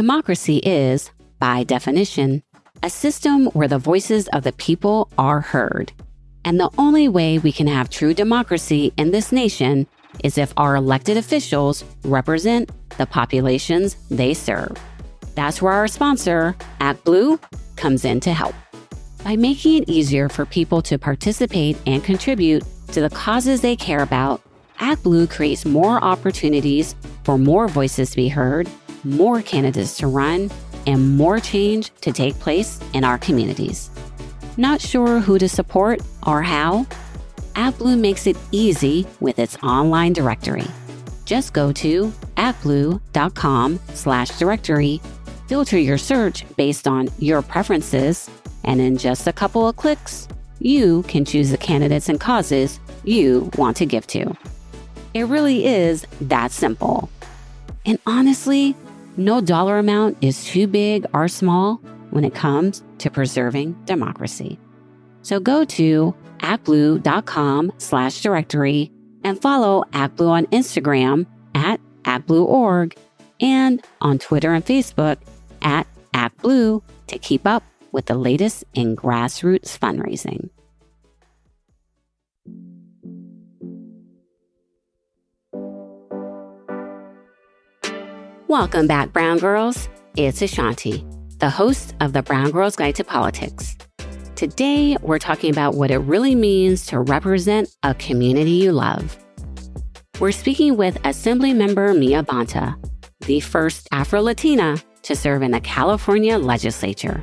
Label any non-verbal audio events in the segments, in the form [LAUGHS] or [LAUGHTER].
Democracy is, by definition, a system where the voices of the people are heard. And the only way we can have true democracy in this nation is if our elected officials represent the populations they serve. That's where our sponsor, ActBlue, comes in to help. By making it easier for people to participate and contribute to the causes they care about, ActBlue creates more opportunities for more voices to be heard, more candidates to run, and more change to take place in our communities. Not sure who to support or how? ActBlue makes it easy with its online directory. Just go to actblue.com slash directory, filter your search based on your preferences, and in just a couple of clicks, you can choose the candidates and causes you want to give to. It really is that simple. And honestly, no dollar amount is too big or small when it comes to preserving democracy. So go to actblue.com slash directory and follow ActBlue on Instagram at ActBlueOrg and on Twitter and Facebook at ActBlue to keep up with the latest in grassroots fundraising. Welcome back, Brown Girls. It's Ashanti, the host of the Brown Girls Guide to Politics. Today, we're talking about what it really means to represent a community you love. We're speaking with Assembly Member Mia Bonta, the first Afro Latina to serve in the California legislature.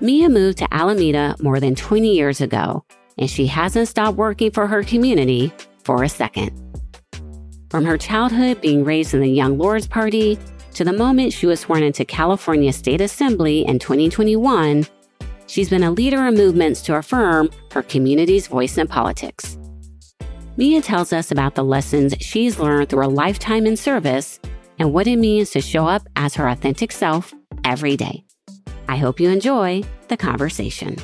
Mia moved to Alameda more than 20 years ago, and she hasn't stopped working for her community for a second. From her childhood being raised in the Young Lords Party to the moment she was sworn into California State Assembly in 2021, she's been a leader in movements to affirm her community's voice in politics. Mia tells us about the lessons she's learned through a lifetime in service and what it means to show up as her authentic self every day. I hope you enjoy the conversation.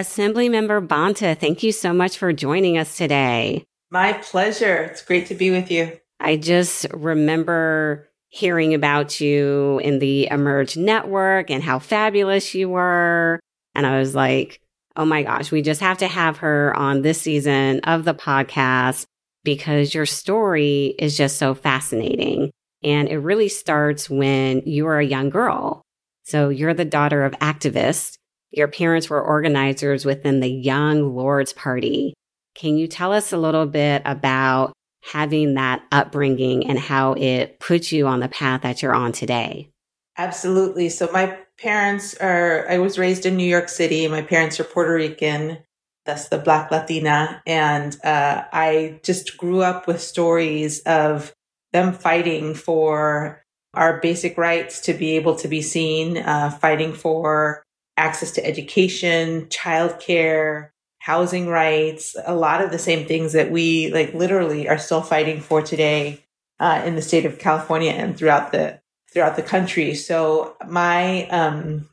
Assemblymember Bonta, thank you so much for joining us today. My pleasure. It's great to be with you. I just remember hearing about you in the Emerge network and how fabulous you were. And I was like, oh my gosh, we just have to have her on this season of the podcast because your story is just so fascinating. And it really starts when you were a young girl. So you're the daughter of activists. Your parents were organizers within the Young Lords Party. Can you tell us a little bit about having that upbringing and how it put you on the path that you're on today? Absolutely. So my parents are, I was raised in New York City. My parents are Puerto Rican. That's the Black Latina. And uh, I just grew up with stories of them fighting for our basic rights to be able to be seen, uh, fighting for access to education, childcare, housing rights, a lot of the same things that we like literally are still fighting for today uh, in the state of California and throughout the throughout the country. So my um,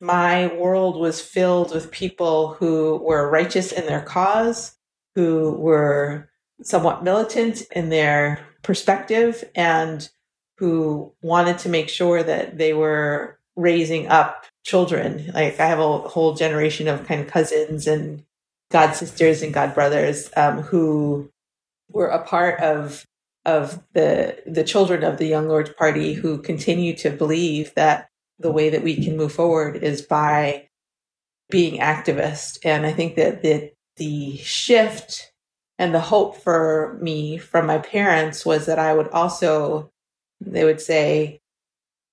my world was filled with people who were righteous in their cause, who were somewhat militant in their perspective and who wanted to make sure that they were raising up children. Like I have a whole generation of kind of cousins and god sisters and god brothers um, who were a part of of the the children of the Young Lords Party who continue to believe that the way that we can move forward is by being activist. And I think that the the shift and the hope for me from my parents was that I would also, they would say,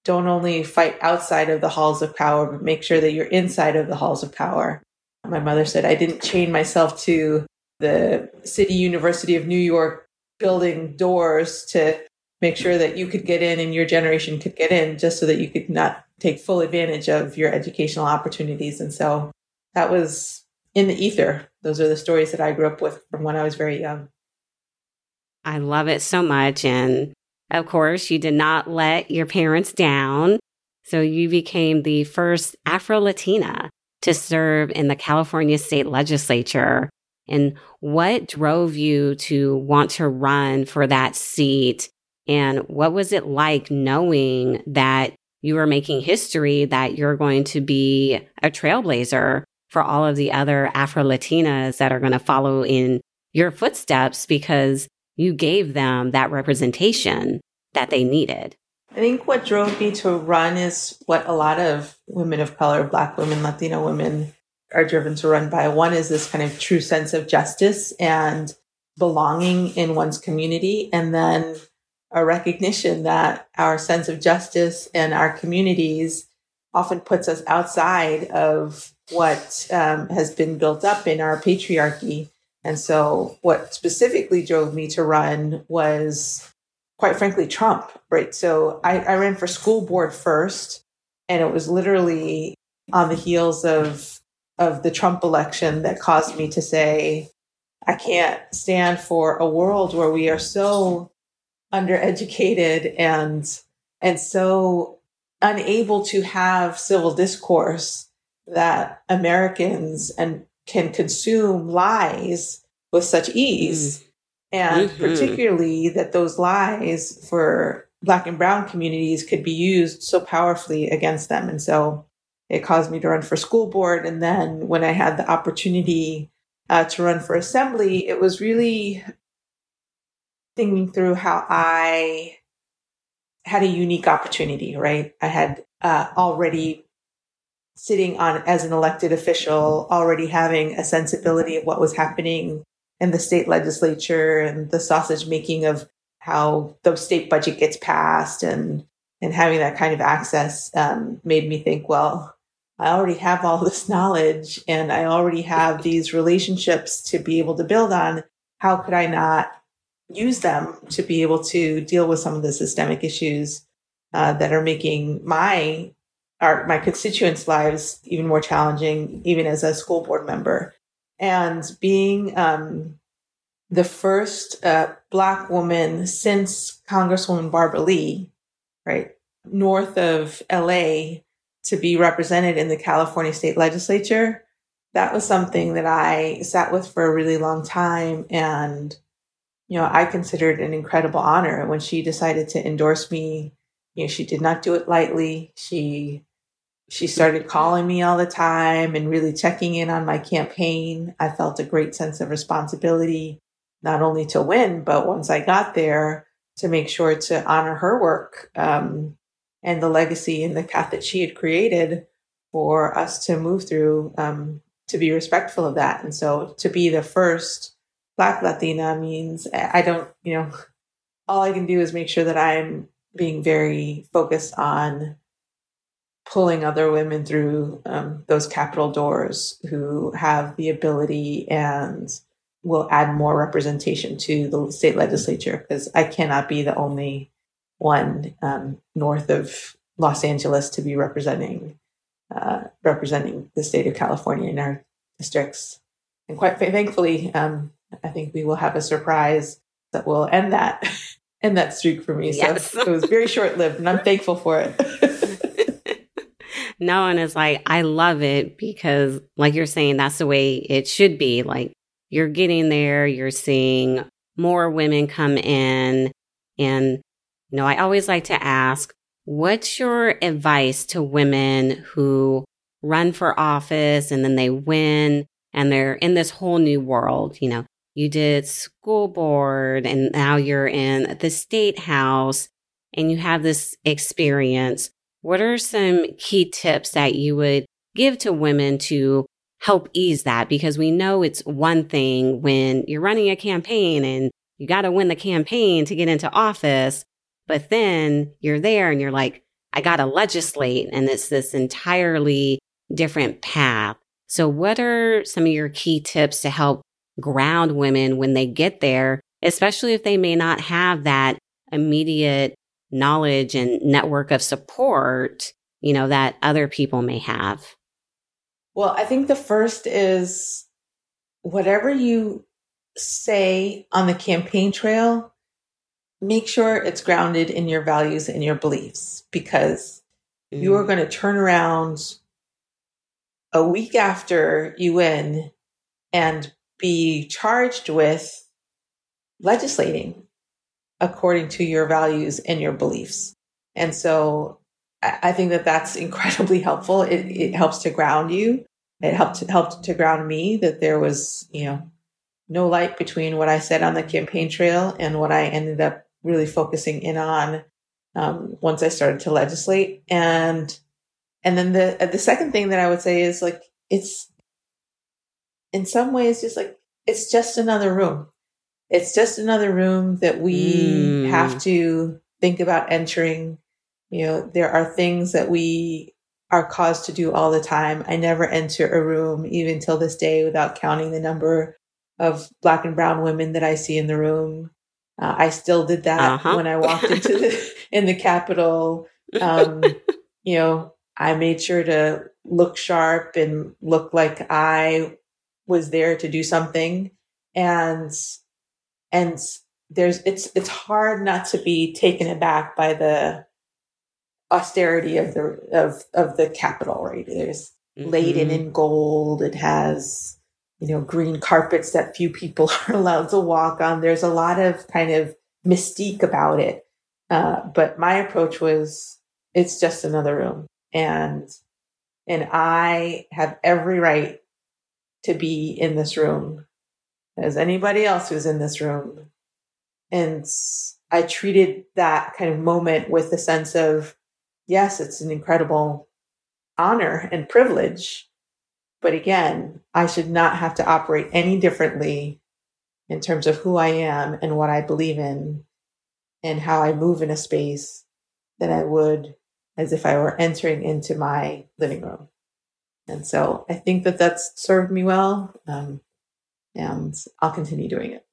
don't only fight outside of the halls of power, but make sure that you're inside of the halls of power. My mother said I didn't chain myself to the City University of New York building doors to make sure that you could get in and your generation could get in just so that you could not take full advantage of your educational opportunities. And so that was in the ether. Those are the stories that I grew up with from when I was very young. I love it so much. And of course, you did not let your parents down. So you became the first Afro Latina to serve in the California state legislature. And what drove you to want to run for that seat And what was it like knowing that you were making history, that you're going to be a trailblazer for all of the other Afro Latinas that are going to follow in your footsteps because you gave them that representation that they needed? I think what drove me to run is what a lot of women of color, Black women, Latino women are driven to run by. One is this kind of true sense of justice and belonging in one's community. And then a recognition that our sense of justice and our communities often puts us outside of what um, has been built up in our patriarchy. And so, what specifically drove me to run was, quite frankly, Trump, right? So, I, I ran for school board first, and it was literally on the heels of of the Trump election that caused me to say, I can't stand for a world where we are so undereducated and and so unable to have civil discourse that Americans and can consume lies with such ease. Mm. And mm-hmm. particularly that those lies for black and brown communities could be used so powerfully against them. And so it caused me to run for school board. And then when I had the opportunity uh, to run for assembly, it was really thinking through how I had a unique opportunity, right? I had uh, already sitting on as an elected official, already having a sensibility of what was happening in the state legislature and the sausage making of how the state budget gets passed and and having that kind of access um, made me think, well, I already have all [LAUGHS] this knowledge and I already have these relationships to be able to build on. How could I not use them to be able to deal with some of the systemic issues uh, that are making my our my constituents' lives even more challenging, even as a school board member. And being um, the first uh, Black woman since Congresswoman Barbara Lee, right, north of LA, to be represented in the California state legislature, that was something that I sat with for a really long time. And, you know, I considered an incredible honor And when she decided to endorse me. You know, she did not do it lightly. She she started calling me all the time and really checking in on my campaign. I felt a great sense of responsibility, not only to win, but once I got there, to make sure to honor her work um, and the legacy and the path that she had created for us to move through um, to be respectful of that. And so to be the first Black Latina means I don't, you know, [LAUGHS] all I can do is make sure that I'm being very focused on pulling other women through um, those Capitol doors who have the ability and will add more representation to the state legislature because I cannot be the only one um, north of Los Angeles to be representing uh, representing the state of California in our districts. And quite thankfully, um, I think we will have a surprise that will end that [LAUGHS] end that streak for me. Yes. So it was very short lived, and I'm thankful for it. [LAUGHS] no, and it's like I love it because, like you're saying, that's the way it should be. Like you're getting there, you're seeing more women come in, and you know, I always like to ask, what's your advice to women who run for office and then they win and they're in this whole new world? You know, you did school board and now you're in the state house and you have this experience. What are some key tips that you would give to women to help ease that? Because we know it's one thing when you're running a campaign and you got to win the campaign to get into office. But then you're there and you're like, I got to legislate. And it's this entirely different path. So, what are some of your key tips to help ground women when they get there, especially if they may not have that immediate knowledge and network of support, you know, that other people may have? Well, I think the first is whatever you say on the campaign trail, make sure it's grounded in your values and your beliefs because mm. you are mm. going to turn around a week after you win and be charged with legislating according to your values and your beliefs. And so I think that that's [LAUGHS] incredibly helpful. It, it helps to ground you. It helped helped to ground me that there was, you know, no light between what I said on the campaign trail and what I ended up really focusing in on um, once I started to legislate. And and then the the second thing that I would say is like it's in some ways just like it's just another room. It's just another room that we mm. have to think about entering. You know, there are things that we are caused to do all the time. I never enter a room, even till this day, without counting the number of black and brown women that I see in the room. Uh, I still did that uh-huh. when I walked into the [LAUGHS] in the Capitol. Um, you know, I made sure to look sharp and look like I was there to do something and and there's it's it's hard not to be taken aback by the austerity of the of of the Capitol right? There's mm-hmm. laden in gold. It has you know green carpets that few people [LAUGHS] are allowed to walk on. There's a lot of kind of mystique about it. Uh, but my approach was it's just another room. And and i have every right to be in this room as anybody else who's in this room. And I treated that kind of moment with the sense of, yes, it's an incredible honor and privilege. But again, I should not have to operate any differently in terms of who I am and what I believe in and how I move in a space than I would as if I were entering into my living room. And so I think that that's served me well. Um, and I'll continue doing it.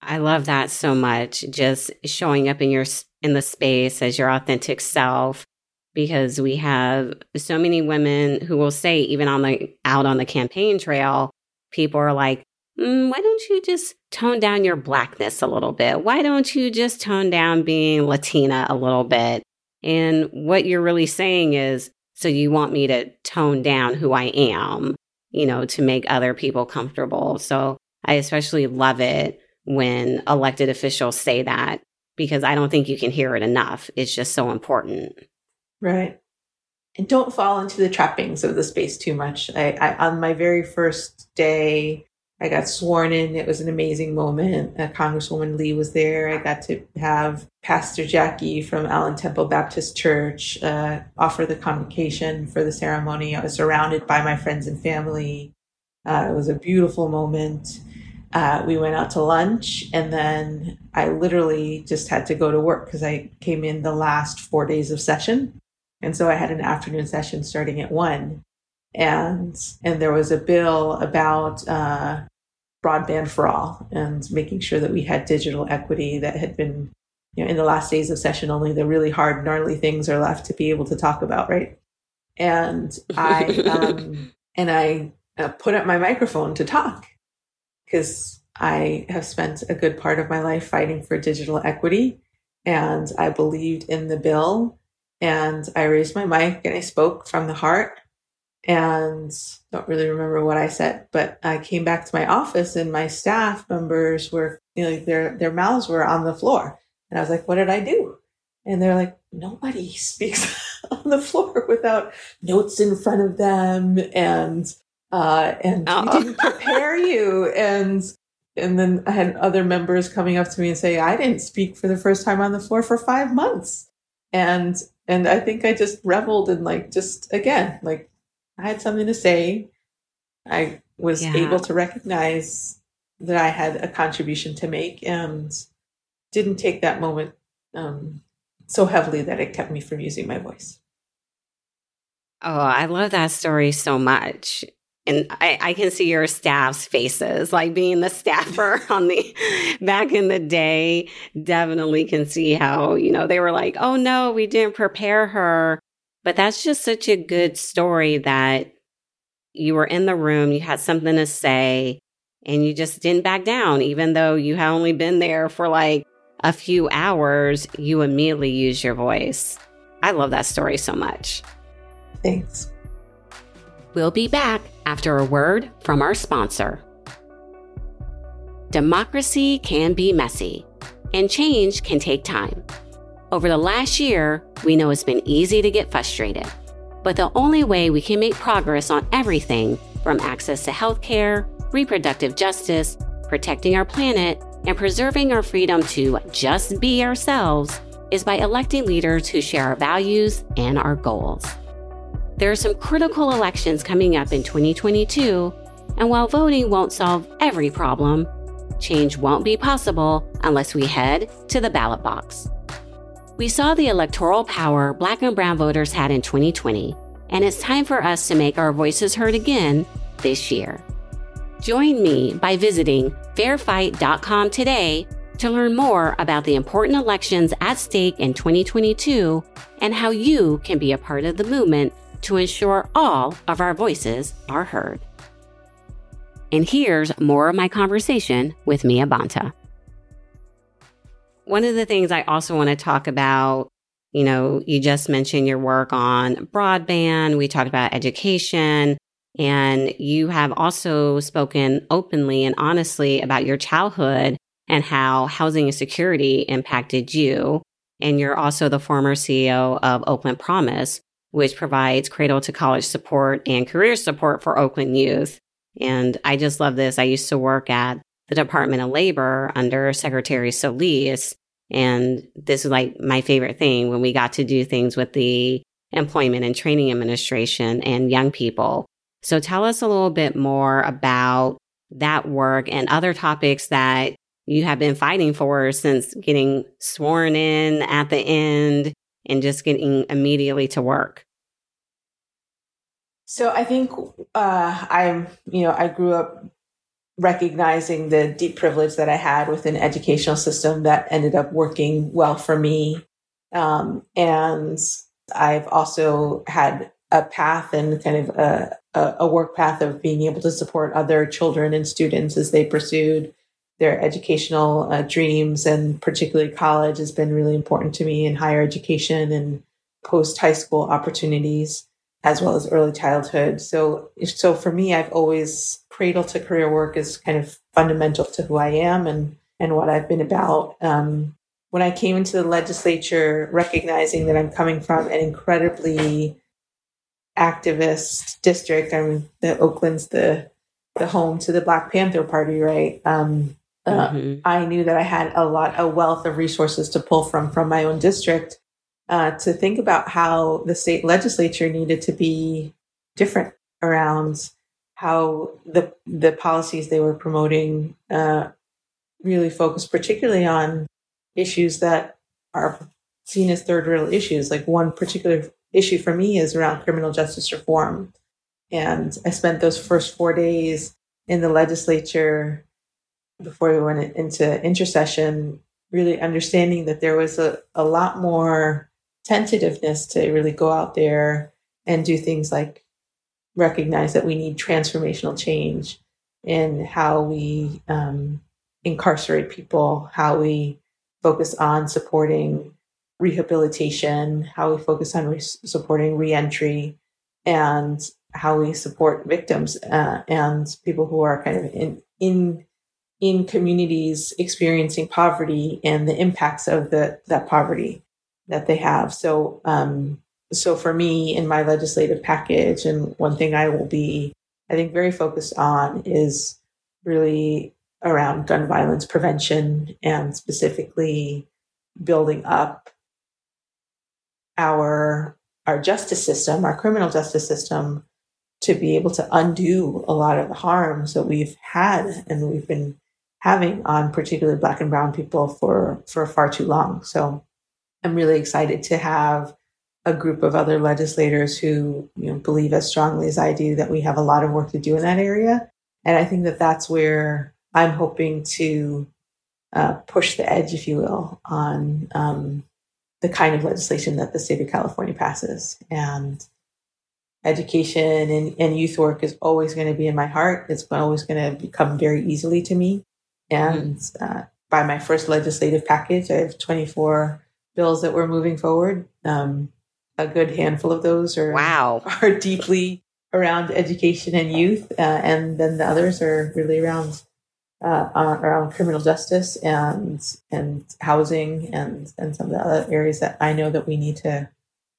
I love that so much. Just showing up in your in the space as your authentic self because we have so many women who will say even on the out on the campaign trail people are like mm, why don't you just tone down your blackness a little bit why don't you just tone down being latina a little bit and what you're really saying is so you want me to tone down who I am, you know, to make other people comfortable. So I especially love it when elected officials say that because I don't think you can hear it enough. It's just so important. Right. And don't fall into the trappings of the space too much. I, I on my very first day I got sworn in. It was an amazing moment. Uh, Congresswoman Lee was there. I got to have Pastor Jackie from Allen Temple Baptist Church uh, offer the convocation for the ceremony. I was surrounded by my friends and family. Uh, it was a beautiful moment. Uh, we went out to lunch, and then I literally just had to go to work because I came in the last four days of session. And so I had an afternoon session starting at one and and there was a bill about uh, broadband for all and making sure that we had digital equity that had been you know in the last days of session only the really hard gnarly things are left to be able to talk about right? And i [LAUGHS] um, and i uh, put up my microphone to talk because i have spent a good part of my life fighting for digital equity and i believed in the bill and i raised my mic and i spoke from the heart and don't really remember what I said, but I came back to my office and my staff members were, you know, their their mouths were on the floor, and I was like, "What did I do?" And they're like, "Nobody [LAUGHS] speaks [LAUGHS] on the floor without notes in front of them, and uh, and we didn't prepare you." And and then I had other members coming up to me and say, "I didn't speak for the first time on the floor for five months," and and I think I just reveled in like just again like I had something to say. I was yeah. able to recognize that I had a contribution to make and didn't take that moment um, so heavily that it kept me from using my voice. Oh, I love that story so much. And I, I can see your staff's faces, like being the staffer [LAUGHS] on the back in the day, definitely can see how, you know, they were like, oh no, we didn't prepare her but that's just such a good story that you were in the room, you had something to say, and you just didn't back down, even though you had only been there for like a few hours, you immediately used your voice. I love that story so much. Thanks. We'll be back after a word from our sponsor. Democracy can be messy. And change can take time. Over the last year, we know it's been easy to get frustrated. But the only way we can make progress on everything from access to healthcare, reproductive justice, protecting our planet, and preserving our freedom to just be ourselves is by electing leaders who share our values and our goals. There are some critical elections coming up in 2022, and while voting won't solve every problem, change won't be possible unless we head to the ballot box. We saw the electoral power Black and Brown voters had in 2020, and it's time for us to make our voices heard again this year. Join me by visiting fairfight.com today to learn more about the important elections at stake in 2022 and how you can be a part of the movement to ensure all of our voices are heard. And here's more of my conversation with Mia Bonta. One of the things I also want to talk about, you know, you just mentioned your work on broadband. We talked about education. And you have also spoken openly and honestly about your childhood and how housing insecurity impacted you. And you're also the former CEO of Oakland Promise, which provides cradle to college support and career support for Oakland youth. And I just love this. I used to work at the Department of Labor under Secretary Solis. And this is like my favorite thing when we got to do things with the Employment and Training Administration and young people. So tell us a little bit more about that work and other topics that you have been fighting for since getting sworn in at the end and just getting immediately to work. So I think uh, I'm, you know, I grew up recognizing the deep privilege that I had with an educational system that ended up working well for me. Um, and I've also had a path and kind of a, a, work path of being able to support other children and students as they pursued their educational uh, dreams and particularly college has been really important to me in higher education and post high school opportunities as well as early childhood so so for me i've always cradle to career work is kind of fundamental to who i am and and what i've been about um, when i came into the legislature recognizing that i'm coming from an incredibly activist district. I mean, the Oakland's the the home to the Black Panther Party, right? Um, uh, mm-hmm. I knew that I had a lot, a wealth of resources to pull from from my own district uh, to think about how the state legislature needed to be different around how the the policies they were promoting uh, really focused particularly on issues that are seen as third rail issues. Like one particular issue for me is around criminal justice reform. And I spent those first four days in the legislature before we went into intercession, really understanding that there was a, a lot more tentativeness to really go out there and do things like recognize that we need transformational change in how we um, incarcerate people, how we focus on supporting rehabilitation, how we focus on re- supporting reentry, and how we support victims uh, and people who are kind of in in in communities experiencing poverty and the impacts of the that poverty that they have. So um, so for me in my legislative package, and one thing I will be I think very focused on is really around gun violence prevention and specifically building up our our justice system, our criminal justice system, to be able to undo a lot of the harms that we've had and we've been having on particularly black and brown people for for far too long. So I'm really excited to have a group of other legislators who you know believe as strongly as I do that we have a lot of work to do in that area. And I think that that's where I'm hoping to uh, push the edge, if you will, on um, the kind of legislation that the state of California passes. And education and, and youth work is always going to be in my heart. It's always going to come very easily to me. And uh, by my first legislative package, I have 24 bills that we're moving forward. Um, a good handful of those are wow [LAUGHS] are deeply around education and youth, uh, and then the others are really around uh, around criminal justice and and housing and and some of the other areas that I know that we need to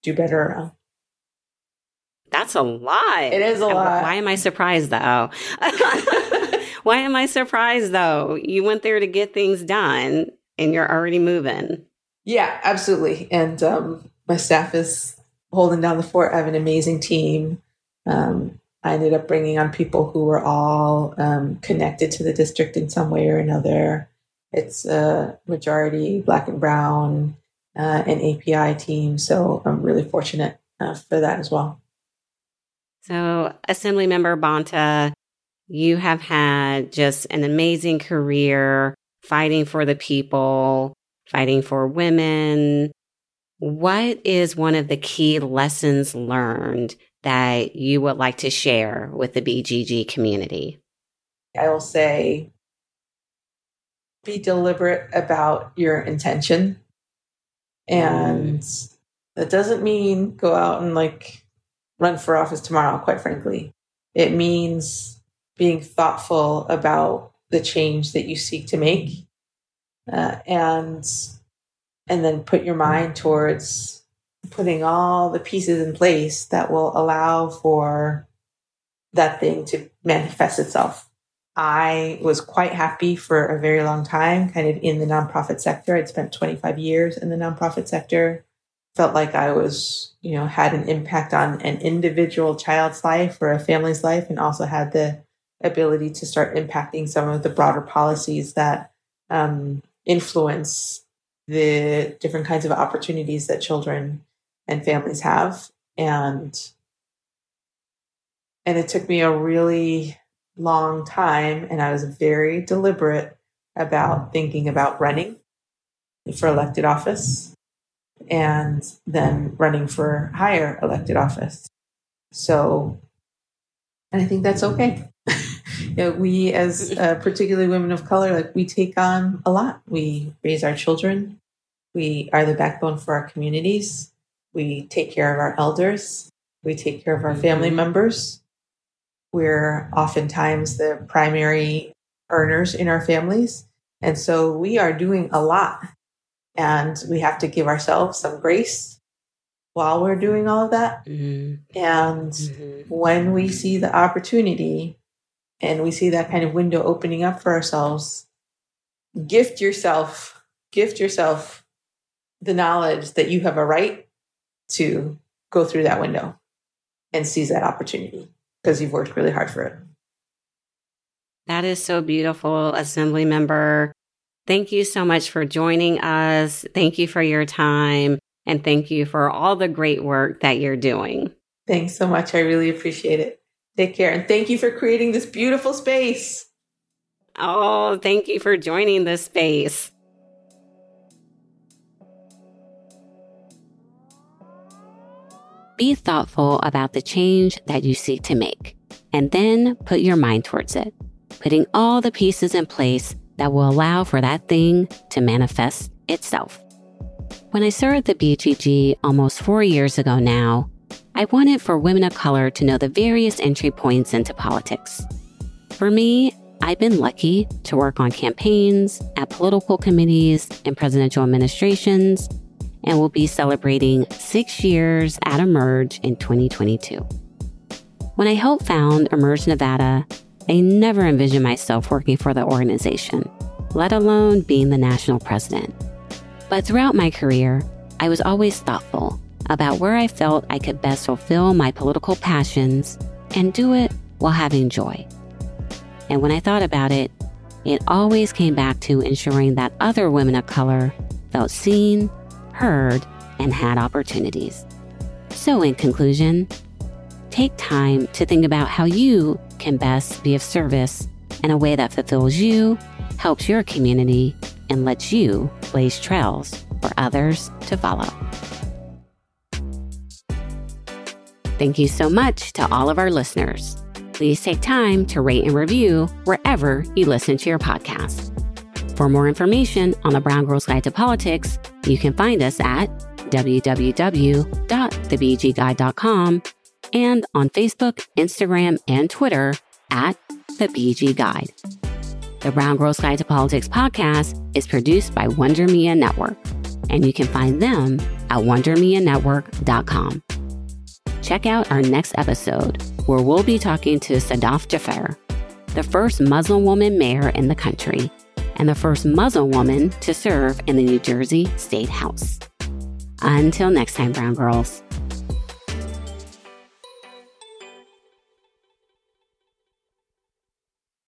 do better around. That's a lot. It is a lot. Why am I surprised though? [LAUGHS] Why am I surprised though? You went there to get things done and you're already moving. Yeah, absolutely. And um, my staff is holding down the fort. I have an amazing team. Um, I ended up bringing on people who were all um, connected to the district in some way or another. It's a majority black and brown uh, and API team. So I'm really fortunate uh, for that as well. So, Assemblymember Bonta, you have had just an amazing career fighting for the people, fighting for women. What is one of the key lessons learned that you would like to share with the BGG community? I will say be deliberate about your intention. And mm. that doesn't mean go out and like run for office tomorrow, quite frankly. It means being thoughtful about the change that you seek to make uh, and and then put your mind towards putting all the pieces in place that will allow for that thing to manifest itself. I was quite happy for a very long time, kind of in the nonprofit sector. I'd spent 25 years in the nonprofit sector felt like I was, you know, had an impact on an individual child's life or a family's life, and also had the ability to start impacting some of the broader policies that um, influence the different kinds of opportunities that children and families have. And and it took me a really long time, and I was very deliberate about thinking about running for elected office and then running for higher elected office. So, and I think that's okay. You know, we, as uh, particularly women of color, like we take on a lot. We raise our children. We are the backbone for our communities. We take care of our elders. We take care of our family mm-hmm. members. We're oftentimes the primary earners in our families. And so we are doing a lot and we have to give ourselves some grace while we're doing all of that. Mm-hmm. And mm-hmm. when we see the opportunity and we see that kind of window opening up for ourselves, gift yourself, gift yourself the knowledge that you have a right to go through that window and seize that opportunity because you've worked really hard for it. That is so beautiful, Assembly Member Thank you so much for joining us. Thank you for your time. And thank you for all the great work that you're doing. Thanks so much. I really appreciate it. Take care. And thank you for creating this beautiful space. Oh, thank you for joining this space. Be thoughtful about the change that you seek to make, and then put your mind towards it, putting all the pieces in place that will allow for that thing to manifest itself. When I started the BGG almost four years ago now, I wanted for women of color to know the various entry points into politics. For me, I've been lucky to work on campaigns, at political committees, and presidential administrations, and will be celebrating six years at Emerge in 2022. When I helped found Emerge Nevada, I never envisioned myself working for the organization, let alone being the national president. But throughout my career, I was always thoughtful about where I felt I could best fulfill my political passions and do it while having joy. And when I thought about it, it always came back to ensuring that other women of color felt seen, heard, and had opportunities. So, in conclusion, take time to think about how you can best be of service in a way that fulfills you, helps your community, and lets you blaze trails for others to follow. Thank you so much to all of our listeners. Please take time to rate and review wherever you listen to your podcast. For more information on the Brown Girls Guide to Politics, you can find us at www.thebgguide.com and on Facebook, Instagram, and Twitter at The BG Guide. The Brown Girls Guide to Politics podcast is produced by Wonder Media Network, and you can find them at wondermedianetwork.com. Check out our next episode, where we'll be talking to Sadaf Jaffer, the first Muslim woman mayor in the country and the first Muslim woman to serve in the New Jersey State House. Until next time, Brown Girls.